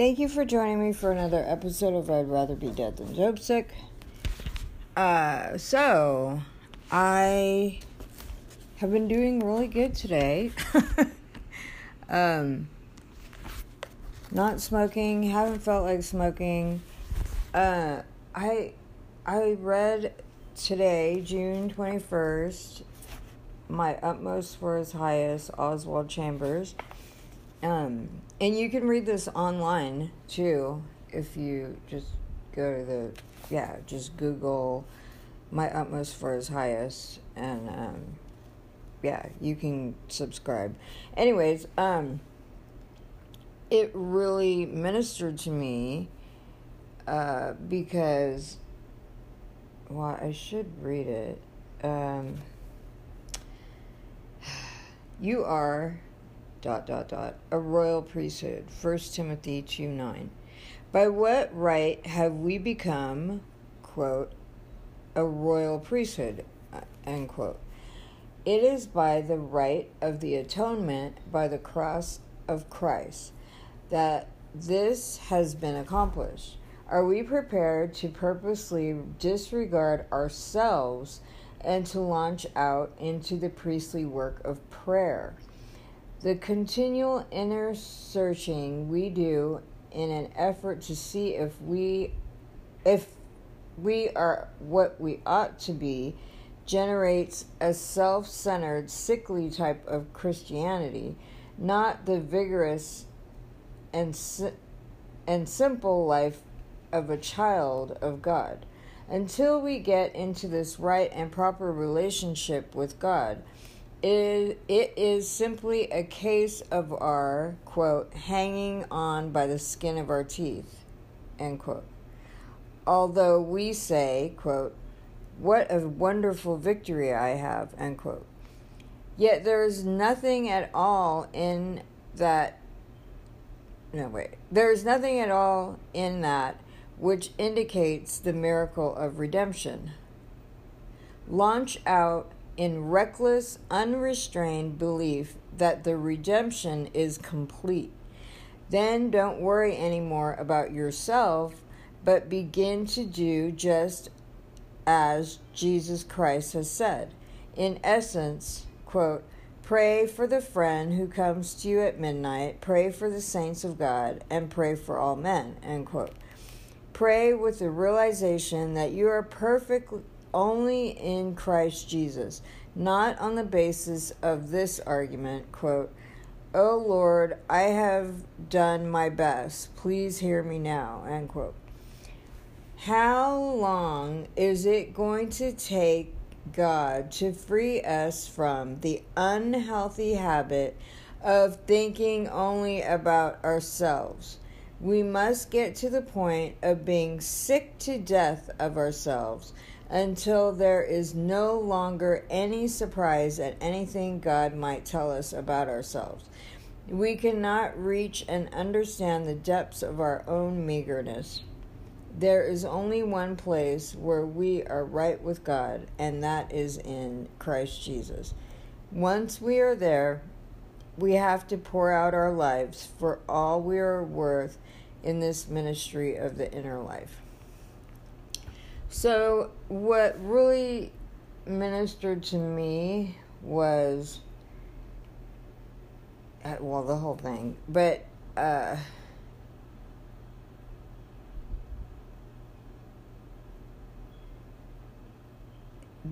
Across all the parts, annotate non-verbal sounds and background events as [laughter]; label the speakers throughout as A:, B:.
A: Thank you for joining me for another episode of I'd Rather Be Dead Than Dope Sick. Uh, so, I have been doing really good today. [laughs] um, not smoking, haven't felt like smoking. Uh, I I read today, June 21st, My Utmost for His Highest, Oswald Chambers. Um, and you can read this online too if you just go to the, yeah, just Google My Utmost for His Highest and, um, yeah, you can subscribe. Anyways, um, it really ministered to me uh, because, well, I should read it. Um, [sighs] you are dot dot dot a royal priesthood 1 timothy 2 9 by what right have we become quote a royal priesthood uh, end quote? It is by the right of the atonement by the cross of christ that this has been accomplished. Are we prepared to purposely disregard ourselves and to launch out into the priestly work of prayer the continual inner searching we do in an effort to see if we if we are what we ought to be generates a self-centered sickly type of Christianity, not the vigorous and and simple life of a child of God. Until we get into this right and proper relationship with God, it, it is simply a case of our, quote, hanging on by the skin of our teeth, end quote. Although we say, quote, what a wonderful victory I have, end quote. Yet there is nothing at all in that. No, wait. There is nothing at all in that which indicates the miracle of redemption. Launch out in reckless, unrestrained belief that the redemption is complete. Then don't worry anymore about yourself, but begin to do just as Jesus Christ has said. In essence, quote, pray for the friend who comes to you at midnight, pray for the saints of God, and pray for all men, end quote. Pray with the realization that you are perfect only in Christ Jesus, not on the basis of this argument, quote, O Lord, I have done my best. Please hear me now, end quote. How long is it going to take God to free us from the unhealthy habit of thinking only about ourselves? We must get to the point of being sick to death of ourselves until there is no longer any surprise at anything God might tell us about ourselves. We cannot reach and understand the depths of our own meagerness. There is only one place where we are right with God, and that is in Christ Jesus. Once we are there, we have to pour out our lives for all we are worth in this ministry of the inner life. So, what really ministered to me was, uh, well, the whole thing, but, uh,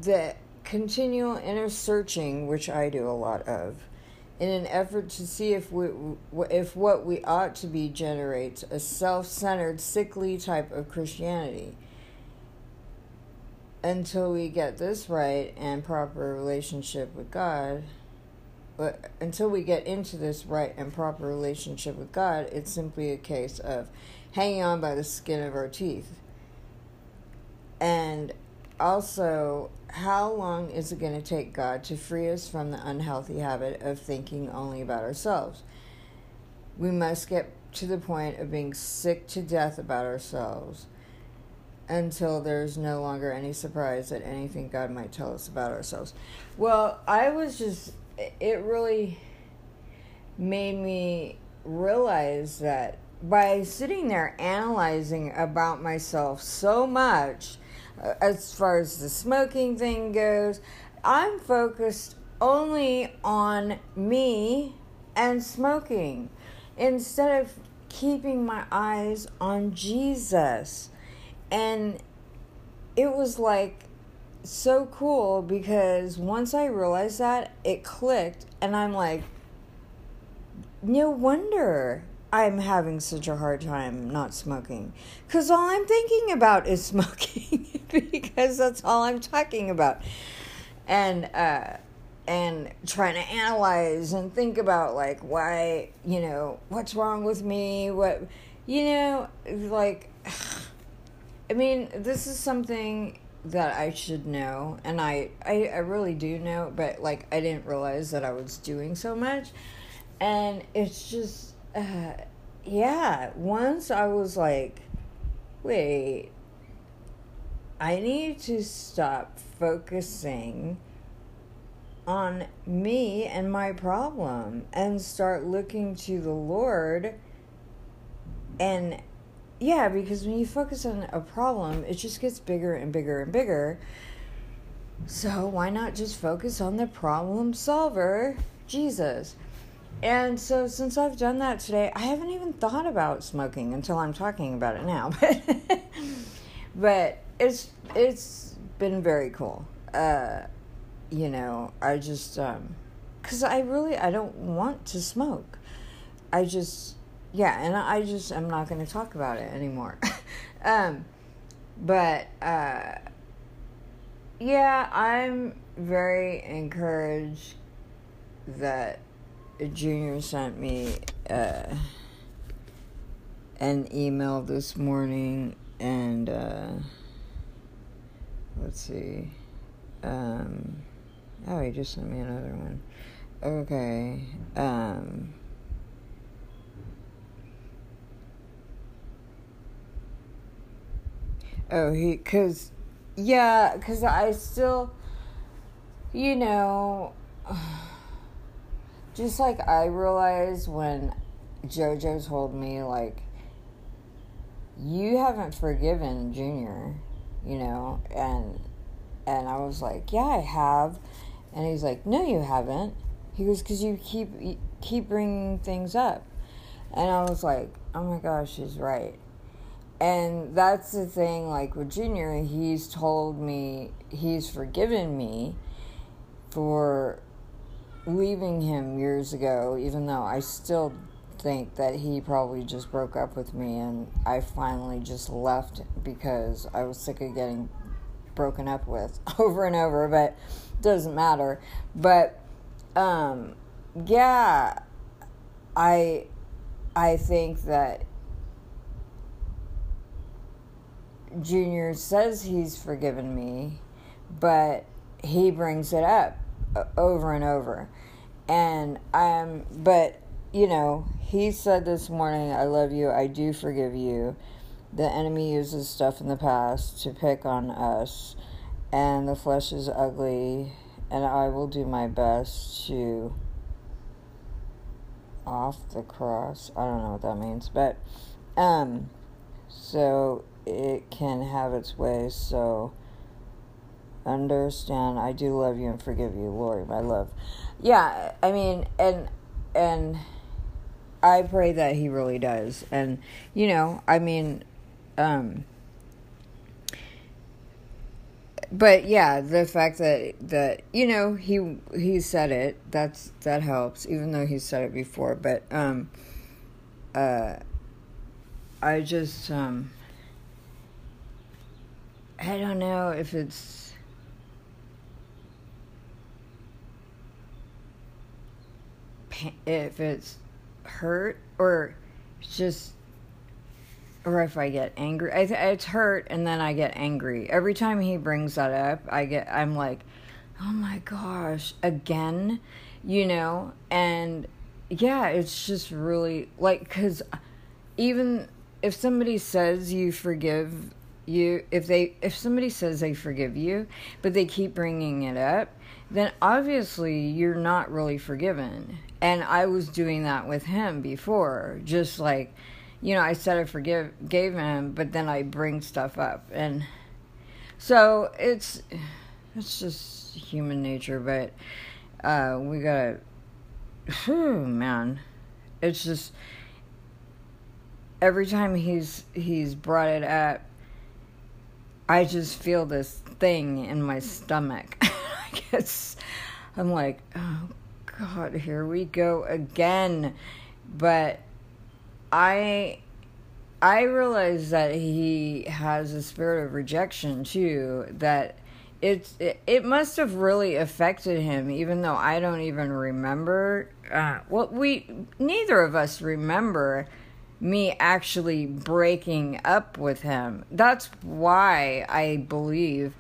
A: the continual inner searching, which I do a lot of, in an effort to see if we, if what we ought to be generates a self-centered, sickly type of Christianity until we get this right and proper relationship with God, but until we get into this right and proper relationship with God, it's simply a case of hanging on by the skin of our teeth. And also, how long is it going to take God to free us from the unhealthy habit of thinking only about ourselves? We must get to the point of being sick to death about ourselves until there's no longer any surprise at anything God might tell us about ourselves. Well, I was just, it really made me realize that by sitting there analyzing about myself so much, uh, as far as the smoking thing goes, I'm focused only on me and smoking instead of keeping my eyes on Jesus. And it was like so cool because once I realized that, it clicked, and I'm like, no wonder I'm having such a hard time not smoking. Because all I'm thinking about is [laughs] smoking, because that's all I'm talking about. And, uh, and trying to analyze and think about like why you know what's wrong with me what you know like [sighs] i mean this is something that i should know and I, I i really do know but like i didn't realize that i was doing so much and it's just uh yeah once i was like wait i need to stop focusing on me and my problem and start looking to the Lord. And yeah, because when you focus on a problem, it just gets bigger and bigger and bigger. So why not just focus on the problem solver, Jesus? And so since I've done that today, I haven't even thought about smoking until I'm talking about it now. [laughs] But it's it's been very cool. Uh, you know, I just, um, cause I really, I don't want to smoke. I just, yeah, and I just, I'm not going to talk about it anymore. [laughs] um, but, uh, yeah, I'm very encouraged that Junior sent me, uh, an email this morning and, uh, let's see, um, Oh, he just sent me another one. Okay. Um. Oh, he, cause, yeah, cause I still, you know, [sighs] just like I realized when JoJo told me, like, you haven't forgiven Junior, you know, and, and I was like, yeah, I have and he's like, "No, you haven't." He goes, "Cause you keep keep bringing things up," and I was like, "Oh my gosh, he's right." And that's the thing. Like with Junior, he's told me he's forgiven me for leaving him years ago, even though I still think that he probably just broke up with me and I finally just left because I was sick of getting broken up with [laughs] over and over. But doesn't matter. But um, yeah, I I think that Junior says he's forgiven me, but he brings it up over and over. And I'm but you know, he said this morning, I love you, I do forgive you. The enemy uses stuff in the past to pick on us and the flesh is ugly, and I will do my best to off the cross. I don't know what that means, but um, so it can have its way. So understand, I do love you and forgive you, Lord, my love. Yeah, I mean, and and I pray that He really does, and you know, I mean, um but yeah, the fact that that you know he he said it that's that helps, even though he said it before. But um, uh, I just um, I don't know if it's if it's hurt or just or if I get angry. I th- it's hurt, and then I get angry every time he brings that up. I get, I'm like, oh my gosh, again, you know, and yeah, it's just really like because even if somebody says you forgive you if they if somebody says they forgive you but they keep bringing it up then obviously you're not really forgiven and i was doing that with him before just like you know, I said I forgive gave him, but then I bring stuff up, and so it's it's just human nature. But uh, we gotta, whew, man, it's just every time he's he's brought it up, I just feel this thing in my stomach. [laughs] I guess I'm like, oh God, here we go again. But I I realize that he has a spirit of rejection too. That it's it, it must have really affected him, even though I don't even remember. Uh, well, we neither of us remember me actually breaking up with him. That's why I believe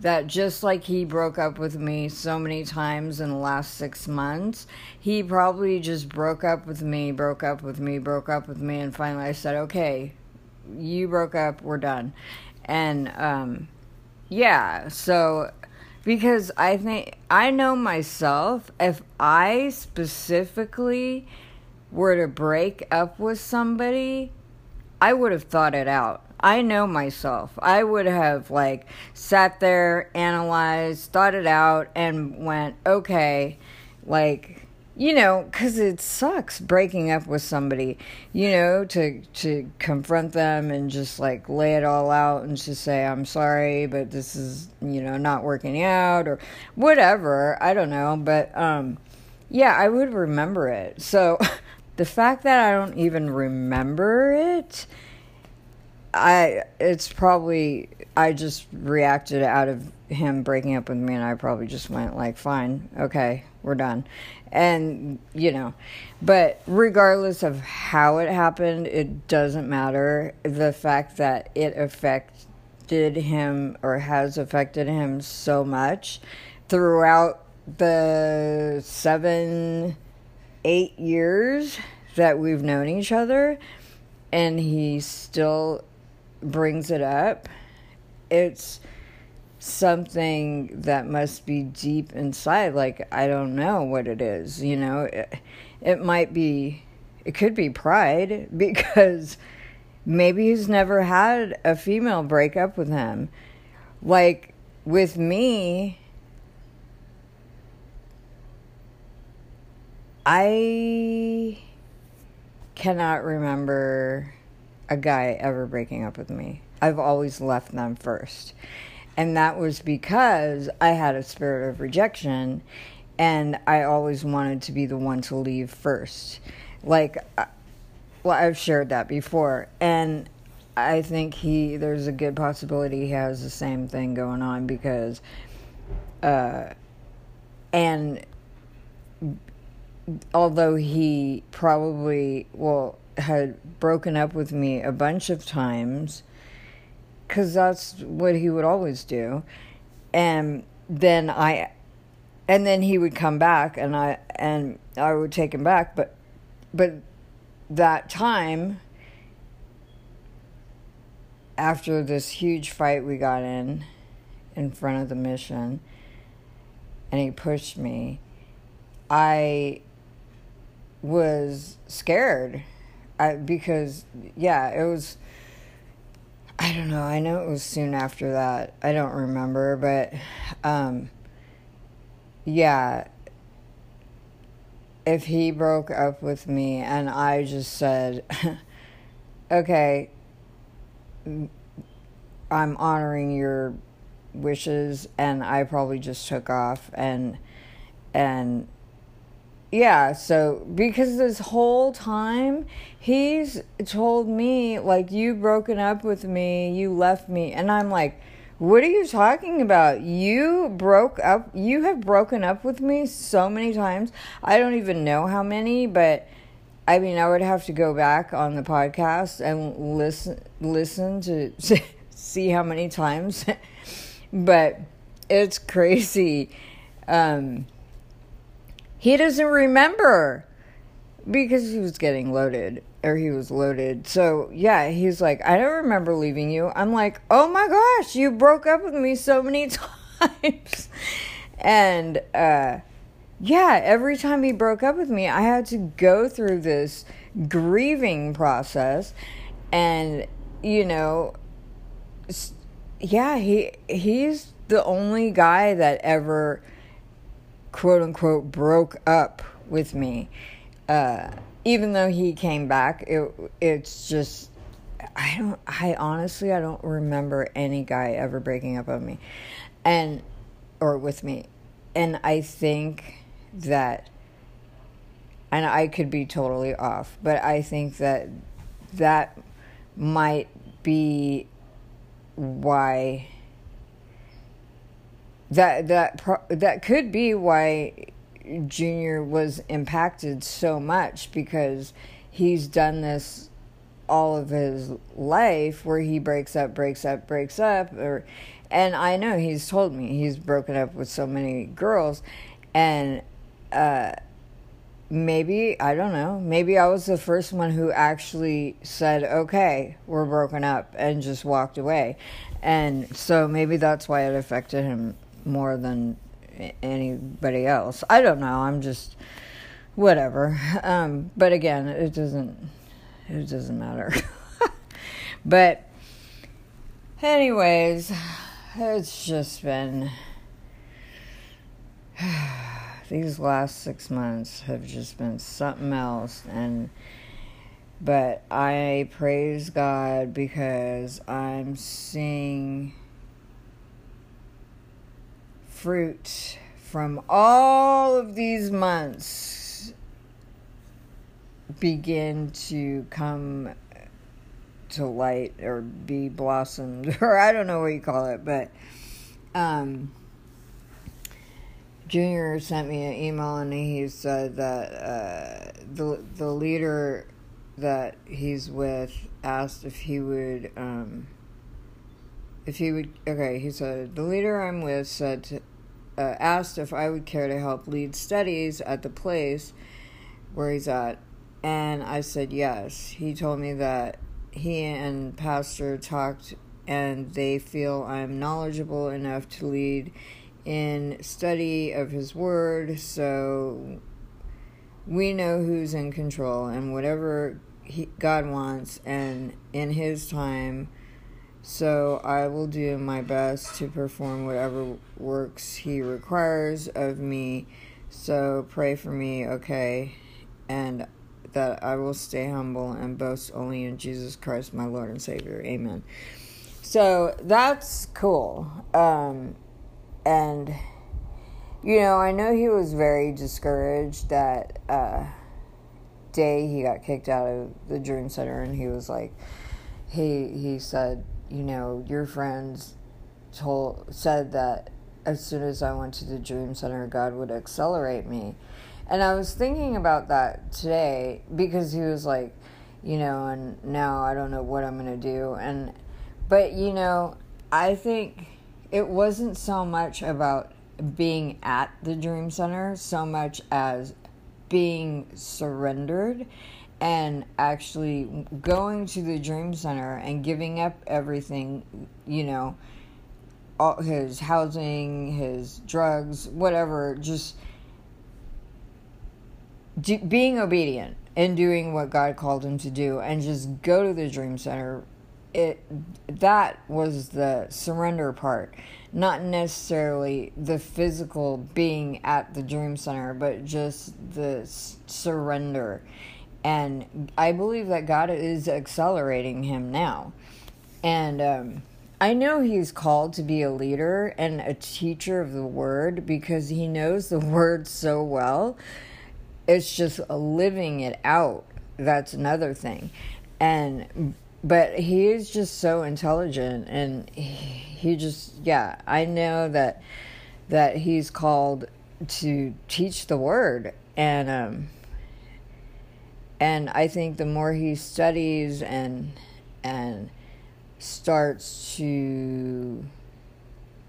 A: that just like he broke up with me so many times in the last six months, he probably just broke up with me, broke up with me, broke up with me, and finally I said, okay, you broke up, we're done. And, um, yeah, so because I think I know myself, if I specifically were to break up with somebody, I would have thought it out. I know myself. I would have like sat there, analyzed, thought it out, and went, okay, like, you know, because it sucks breaking up with somebody, you know, to to confront them and just like lay it all out and just say, I'm sorry, but this is, you know, not working out or whatever. I don't know. But um yeah, I would remember it. So [laughs] the fact that I don't even remember it I it's probably I just reacted out of him breaking up with me and I probably just went like fine okay we're done. And you know but regardless of how it happened it doesn't matter. The fact that it affected him or has affected him so much throughout the 7 8 years that we've known each other and he still brings it up, it's something that must be deep inside. Like, I don't know what it is, you know? It, it might be, it could be pride [laughs] because maybe he's never had a female break up with him. Like, with me, I cannot remember a guy ever breaking up with me. I've always left them first. And that was because I had a spirit of rejection and I always wanted to be the one to leave first. Like, well, I've shared that before. And I think he, there's a good possibility he has the same thing going on because, uh, and although he probably, well, had broken up with me a bunch of times because that's what he would always do. And then i and then he would come back and i and i would take him back but but that time after this huge fight we got in in front of the mission and he pushed me i was scared I, because yeah, it was. I don't know. I know it was soon after that. I don't remember, but um, yeah. If he broke up with me and I just said, [laughs] okay, I'm honoring your wishes, and I probably just took off and and yeah, so because this whole time he's told me like you broken up with me, you left me, and I'm like, what are you talking about? You broke up. You have broken up with me so many times. I don't even know how many, but I mean, I would have to go back on the podcast and listen listen to [laughs] see how many times. [laughs] but it's crazy. Um he doesn't remember because he was getting loaded or he was loaded. So, yeah, he's like, I don't remember leaving you. I'm like, oh my gosh, you broke up with me so many [laughs] times. and, uh, yeah, every time he broke up with me, I had to go through this grieving process and you know yeah he he's the only guy that ever quote unquote broke up with me. Uh, even though he came back it it's just i don't i honestly i don't remember any guy ever breaking up with me. And or with me. And i think that and I could be totally off, but I think that that might be why that that that could be why Junior was impacted so much because he's done this all of his life where he breaks up, breaks up, breaks up or and I know he's told me he's broken up with so many girls and uh maybe I don't know. Maybe I was the first one who actually said, "Okay, we're broken up," and just walked away. And so maybe that's why it affected him more than anybody else. I don't know. I'm just whatever. Um, but again, it doesn't it doesn't matter. [laughs] but anyways, it's just been [sighs] these last six months have just been something else and but I praise God because I'm seeing fruit from all of these months begin to come to light or be blossomed [laughs] or I don't know what you call it but um Junior sent me an email and he said that uh, the the leader that he's with asked if he would um, if he would okay he said the leader I'm with said to, uh, asked if I would care to help lead studies at the place where he's at. And I said yes. He told me that he and pastor talked and they feel I'm knowledgeable enough to lead in study of His Word, so we know who's in control and whatever he, God wants, and in His time. So I will do my best to perform whatever works He requires of me. So pray for me, okay? And that I will stay humble and boast only in Jesus Christ, my Lord and Savior. Amen. So that's cool. Um, and you know, I know he was very discouraged that uh, day he got kicked out of the Dream Center, and he was like, he he said, you know, your friends told said that as soon as I went to the Dream Center, God would accelerate me, and I was thinking about that today because he was like, you know, and now I don't know what I'm gonna do, and but you know, I think it wasn't so much about being at the dream center so much as being surrendered and actually going to the dream center and giving up everything you know all his housing his drugs whatever just do, being obedient and doing what god called him to do and just go to the dream center. It that was the surrender part. Not necessarily the physical being at the dream center but just the surrender and i believe that god is accelerating him now. And um, i know he's called to be a leader and a teacher of the word because he knows the [laughs] word so well. It's just living it out. That's another thing. And but he is just so intelligent and he just yeah i know that that he's called to teach the word. And um and i think the more he studies and and starts to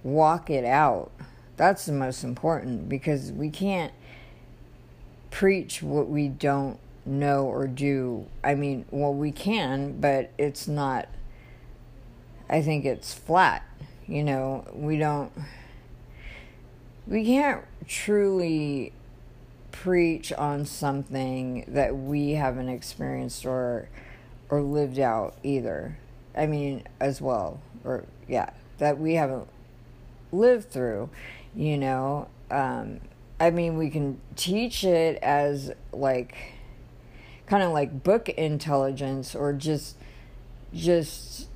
A: walk it out that's the most important because we can't preach what we don't know or do. I mean, well, we can, but it's not, I think it's flat. You know, we don't, we can't truly preach on something that we haven't experienced or or lived out either. I mean, as well, or yeah, that we haven't lived through, you know. Um, I mean, we can teach it as like kind of like book intelligence or just just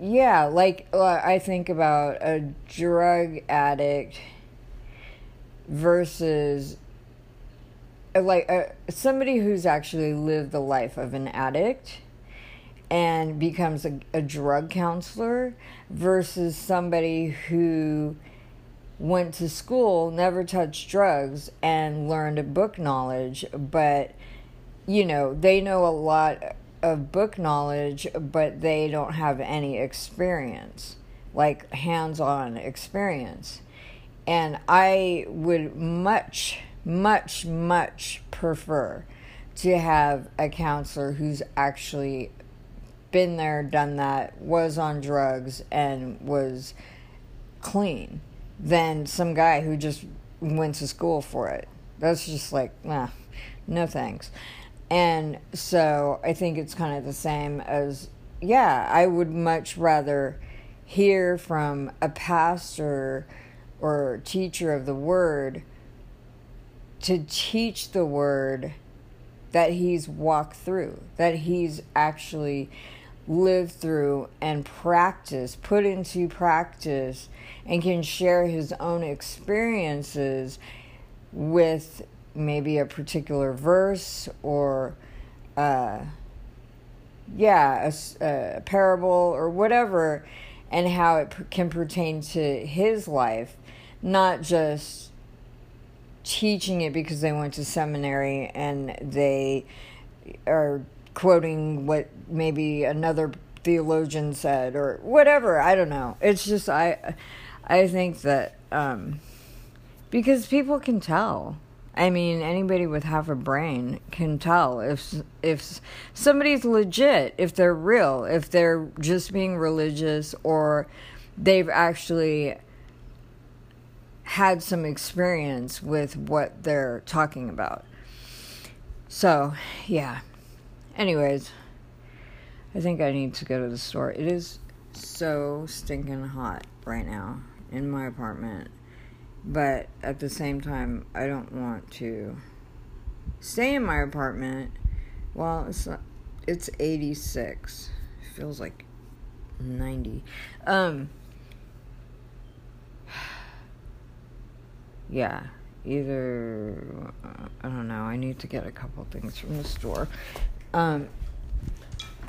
A: yeah, like uh, I think about a drug addict versus uh, like uh, somebody who's actually lived the life of an addict and becomes a, a drug counselor versus somebody who went to school, never touched drugs, and learned book knowledge, but you know, they know a lot of book knowledge, but they don't have any experience, like hands on experience. And I would much, much, much prefer to have a counselor who's actually been there, done that, was on drugs, and was clean than some guy who just went to school for it. That's just like, nah, no thanks. And so I think it's kind of the same as, yeah, I would much rather hear from a pastor or teacher of the word to teach the word that he's walked through, that he's actually lived through and practiced, put into practice, and can share his own experiences with maybe a particular verse or, uh, yeah, a, a parable or whatever, and how it can pertain to his life, not just teaching it because they went to seminary and they are quoting what maybe another theologian said or whatever. I don't know. It's just i i think that um because people can tell. I mean anybody with half a brain can tell if if somebody's legit if they're real if they're just being religious or they've actually had some experience with what they're talking about so yeah Anyways, I think I need to go to the store. It is so stinking hot right now in my apartment. But at the same time, I don't want to stay in my apartment. Well, it's it's 86. It feels like 90. Um Yeah, either I don't know. I need to get a couple things from the store. Um,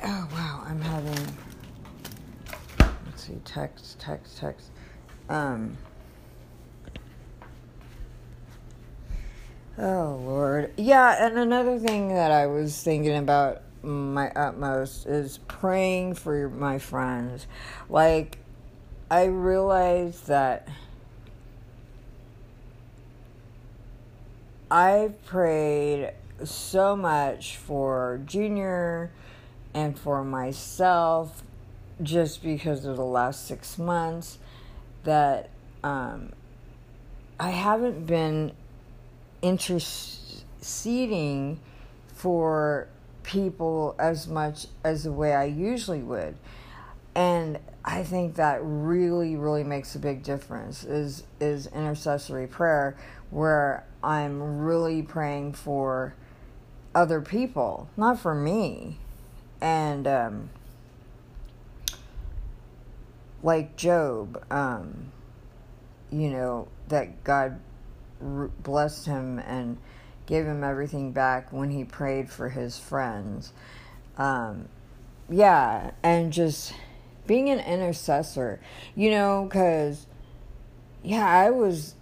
A: oh wow, I'm having. Let's see, text, text, text. Um. Oh Lord, yeah, and another thing that I was thinking about my utmost is praying for my friends. Like, I realized that I've prayed so much for Junior and for myself just because of the last six months that um, I haven't been interceding for people as much as the way I usually would. And I think that really, really makes a big difference is is intercessory prayer where I'm really praying for other people, not for me. And um, like Job, um, you know, that God blessed him and gave him everything back when he prayed for his friends. Um, yeah, and just being an intercessor, you know, because, yeah, I was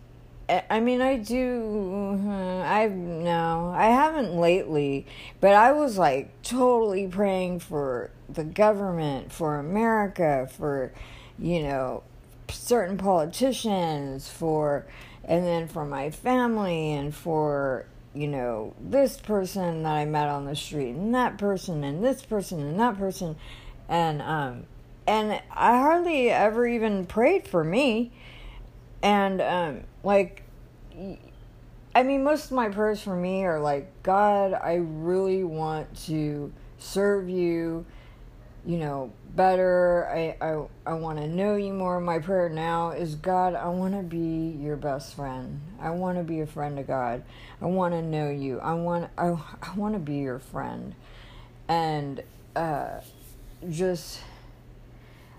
A: I mean, I do. Uh, I no, I haven't lately, but I was like totally praying for the government, for America, for you know, certain politicians, for and then for my family and for you know this person that I met on the street and that person and this person and that person, and um, and I hardly ever even prayed for me, and um like I mean, most of my prayers for me are like, God, I really want to serve you, you know, better. I, I, I want to know you more. My prayer now is, God, I want to be your best friend. I want to be a friend of God. I want to know you. I want, I, I want to be your friend. And uh, just,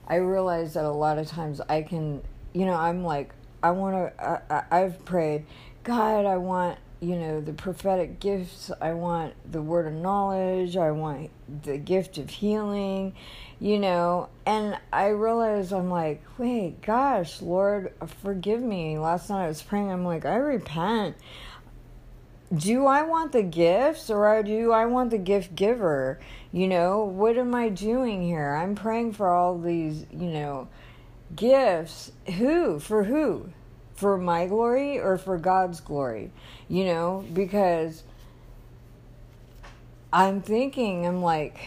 A: I realize that a lot of times I can, you know, I'm like, I want to, I, I've prayed, God, I want, you know, the prophetic gifts. I want the word of knowledge. I want the gift of healing, you know. And I realize I'm like, wait, gosh, Lord, forgive me. Last night I was praying, I'm like, I repent. Do I want the gifts or do I want the gift giver? You know, what am I doing here? I'm praying for all these, you know, gifts. Who? For who? for my glory or for God's glory, you know, because I'm thinking, I'm like,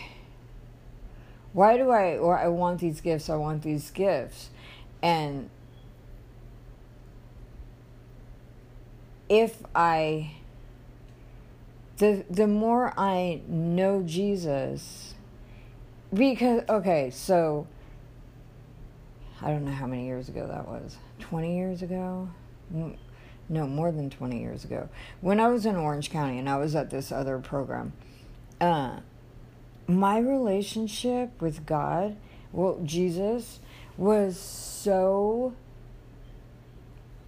A: why do I, or I want these gifts, I want these gifts. And if I, the, the more I know Jesus, because, okay, so I don't know how many years ago that was. 20 years ago? No, more than 20 years ago. When I was in Orange County and I was at this other program, uh, my relationship with God, well, Jesus, was so.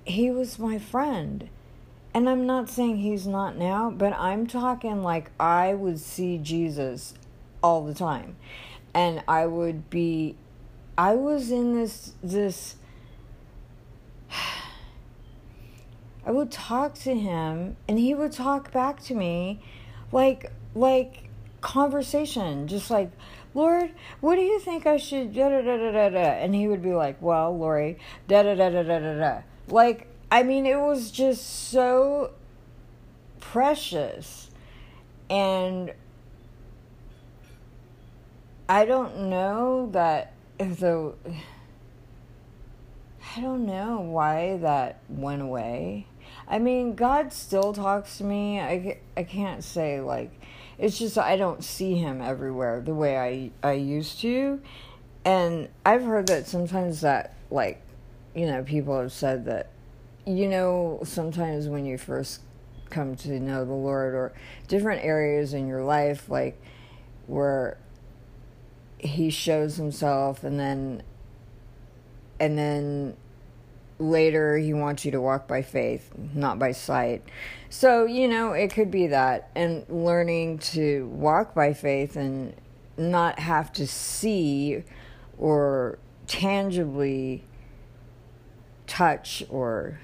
A: He was my friend. And I'm not saying he's not now, but I'm talking like I would see Jesus all the time. And I would be I was in this this [sighs] I would talk to him and he would talk back to me like like conversation just like Lord, what do you think I should da da da da da and he would be like, Well, Lori, da da da da da da da. Like I mean it was just so precious. And I don't know that the I don't know why that went away. I mean, God still talks to me. I, I can't say like it's just I don't see him everywhere the way I I used to. And I've heard that sometimes that like you know, people have said that you know, sometimes when you first come to know the Lord or different areas in your life like where he shows himself and then and then later he wants you to walk by faith not by sight. So you know it could be that. And learning to walk by faith and not have to see or tangibly touch or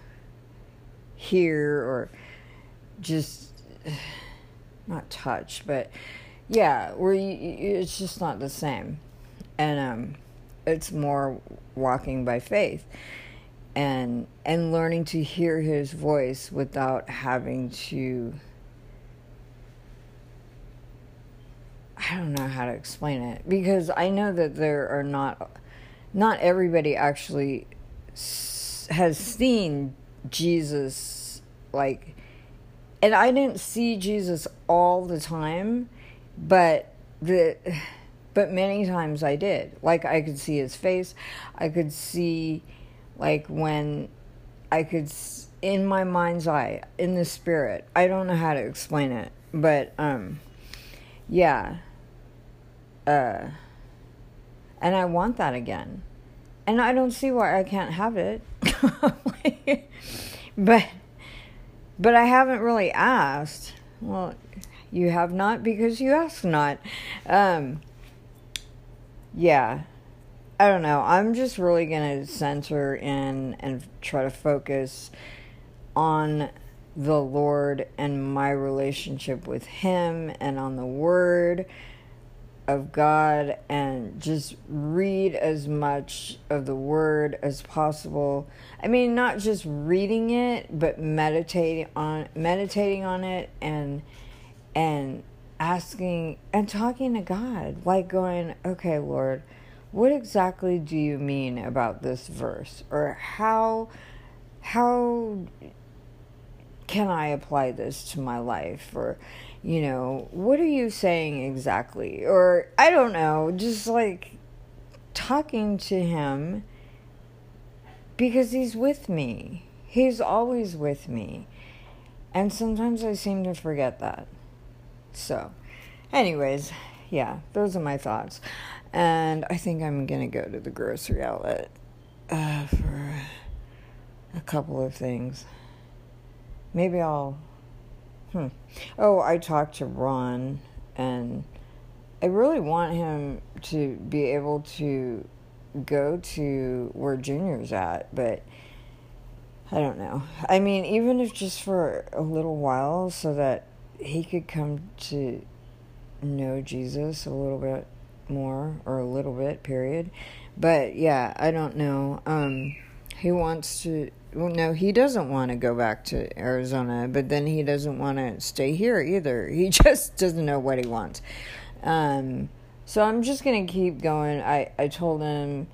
A: hear or just [sighs] not touch but yeah, where you, it's just not the same, and um, it's more walking by faith, and and learning to hear His voice without having to. I don't know how to explain it because I know that there are not, not everybody actually has seen Jesus like, and I didn't see Jesus all the time but the but many times I did. Like I could see his face. I could see like when I could in my mind's eye, in the spirit. I don't know how to explain it, but um yeah. Uh and I want that again. And I don't see why I can't have it. [laughs] but but I haven't really asked. Well, you have not because you ask not. Um, yeah. I don't know. I'm just really going to center in and try to focus on the Lord and my relationship with Him and on the Word of God and just read as much of the Word as possible. I mean, not just reading it, but meditating on meditating on it and and asking and talking to God, like going, okay, Lord, what exactly do you mean about this verse? Or how, how can I apply this to my life? Or, you know, what are you saying exactly? Or, I don't know, just like talking to him because he's with me. He's always with me. And sometimes I seem to forget that. So, anyways, yeah, those are my thoughts. And I think I'm going to go to the grocery outlet uh, for a couple of things. Maybe I'll. Hmm. Oh, I talked to Ron, and I really want him to be able to go to where Junior's at, but I don't know. I mean, even if just for a little while, so that he could come to know Jesus a little bit more, or a little bit, period. But yeah, I don't know. Um, he wants to. Well, no, he doesn't want to go back to Arizona, but then he doesn't want to stay here either. [laughs] He just doesn't know what he wants. Um, so I'm just gonna keep going. I I told him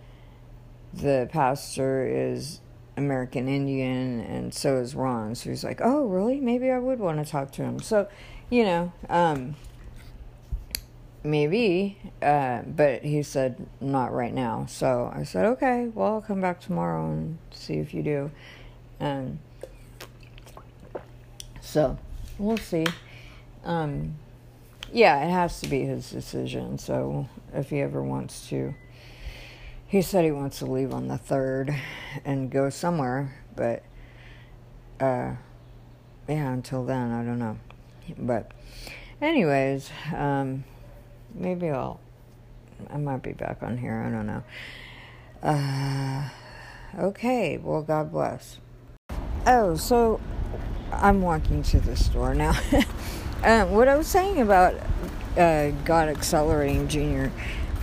A: the pastor is American Indian, and so is Ron. So he's like, "Oh, really? Maybe I would want to talk to him." So, you know, um, maybe, uh, but he said not right now. So I said, "Okay, well, I'll come back tomorrow and see if you do." And so we'll see. Um, yeah, it has to be his decision. So if he ever wants to he said he wants to leave on the third and go somewhere, but uh, yeah, until then, I don't know. But, anyways, um, maybe I'll. I might be back on here. I don't know. Uh, okay. Well, God bless. Oh, so I'm walking to the store now. [laughs] uh, what I was saying about uh, God accelerating Junior.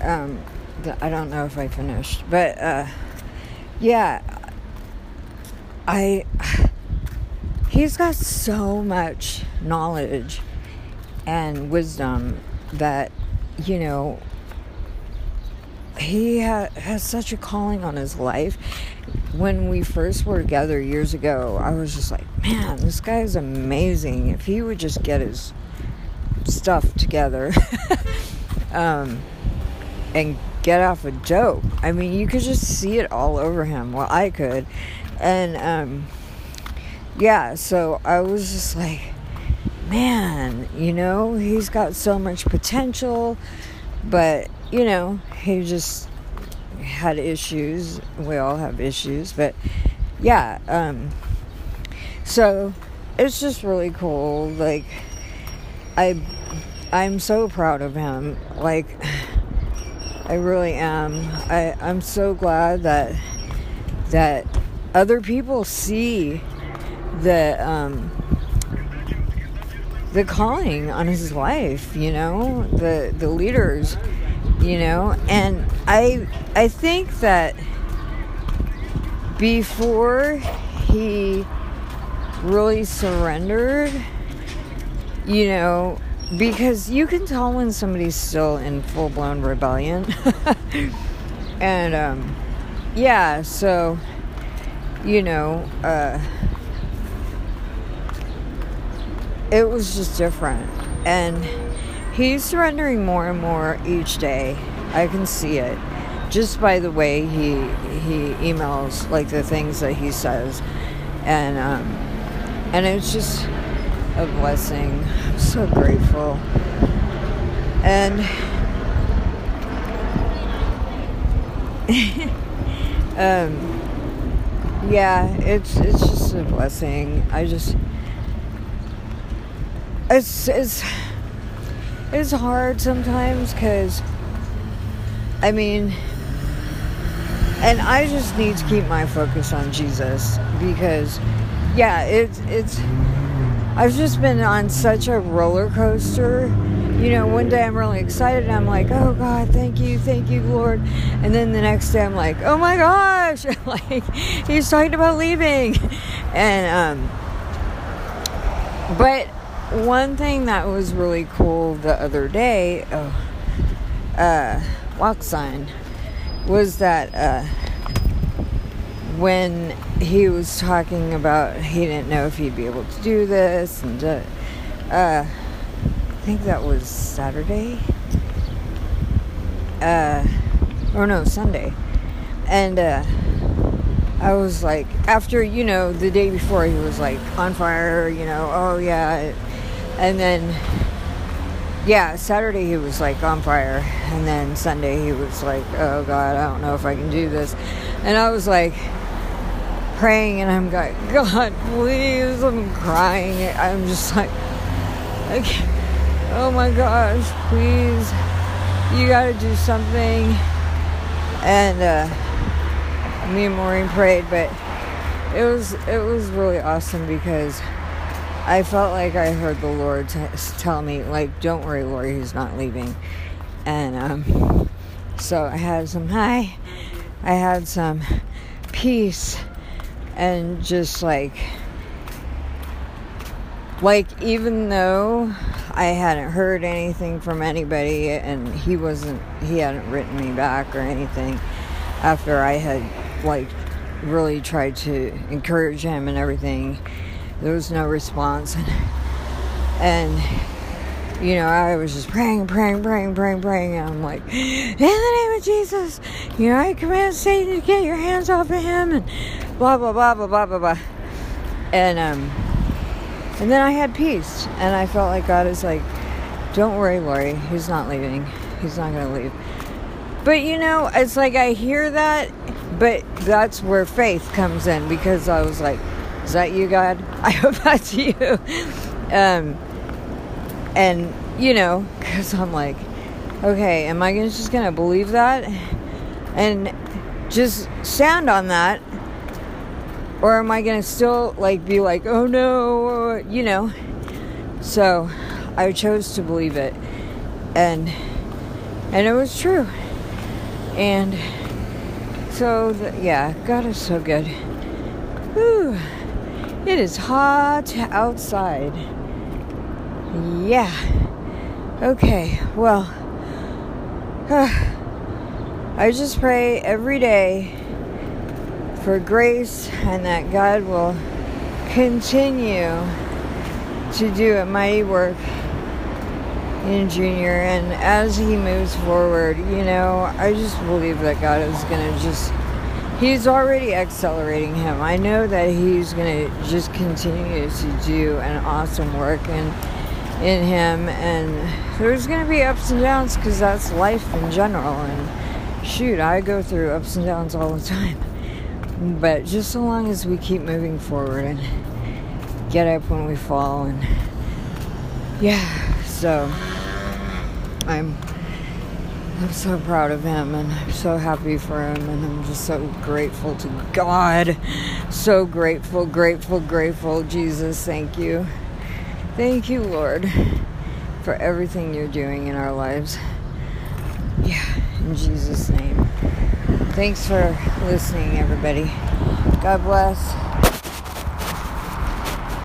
A: Um, I don't know if I finished, but uh, yeah, I he's got so much knowledge and wisdom that you know he ha- has such a calling on his life. When we first were together years ago, I was just like, man, this guy is amazing. If he would just get his stuff together [laughs] um, and get off a joke. I mean, you could just see it all over him. Well, I could. And um, yeah, so I was just like, man, you know, he's got so much potential, but, you know, he just had issues. We all have issues, but yeah, um, so it's just really cool. Like, I, I'm so proud of him. Like, I really am. I, I'm so glad that that other people see the um, the calling on his life. You know, the the leaders. You know, and I I think that before he really surrendered, you know, because you can tell when somebody's still in full blown rebellion. [laughs] and um, yeah, so you know, uh, it was just different, and he's surrendering more and more each day. I can see it just by the way he he emails, like the things that he says, and um, and it's just a blessing. I'm so grateful. And [laughs] um, yeah, it's it's just a blessing. I just it's it's it's hard sometimes because I mean and I just need to keep my focus on Jesus because yeah, it's it's I've just been on such a roller coaster. You know, one day I'm really excited and I'm like, oh God, thank you, thank you, Lord. And then the next day I'm like, oh my gosh, [laughs] like he's talking about leaving. [laughs] And, um, but one thing that was really cool the other day, oh, uh, walk sign, was that, uh, when he was talking about he didn't know if he'd be able to do this, and uh, uh, I think that was Saturday. Uh, or no, Sunday. And uh, I was like, after, you know, the day before, he was like on fire, you know, oh yeah. And then, yeah, Saturday he was like on fire. And then Sunday he was like, oh God, I don't know if I can do this. And I was like, praying and I'm like, God, please, I'm crying. I'm just like, okay, oh my gosh, please, you gotta do something. And, uh, me and Maureen prayed, but it was it was really awesome because I felt like I heard the Lord t- tell me like, "Don't worry, Lori, he's not leaving," and um, so I had some high, I had some peace, and just like like even though I hadn't heard anything from anybody and he wasn't he hadn't written me back or anything after I had like really tried to encourage him and everything. There was no response. And, [laughs] and you know, I was just praying, praying, praying, praying, praying. And I'm like, in the name of Jesus, you know, I command Satan to get your hands off of him and blah, blah, blah, blah, blah, blah, blah. And, um, and then I had peace. And I felt like God is like, don't worry, Lori, he's not leaving. He's not going to leave. But you know, it's like I hear that but that's where faith comes in because I was like, is that you, God? [laughs] I hope that's you. Um, and, you know, because I'm like, okay, am I just going to believe that and just stand on that? Or am I going to still, like, be like, oh no, you know? So I chose to believe it. And, and it was true. And, so, the, yeah, God is so good. Whew. It is hot outside. Yeah. Okay, well, [sighs] I just pray every day for grace and that God will continue to do a mighty work in junior. And as he moves forward you know i just believe that god is going to just he's already accelerating him. I know that he's going to just continue to do an awesome work in in him. And there's going to be ups and downs because that's life in general. And shoot i go through ups and downs all the [laughs] time but just so long as we keep moving forward and get up when we fall and yeah so I'm I'm so proud of him and I'm so happy for him and I'm just so grateful to God. So grateful, grateful, grateful. Jesus, thank you. Thank you, Lord, for everything you're doing in our lives. Yeah, in Jesus' name. Thanks for listening, everybody. God bless.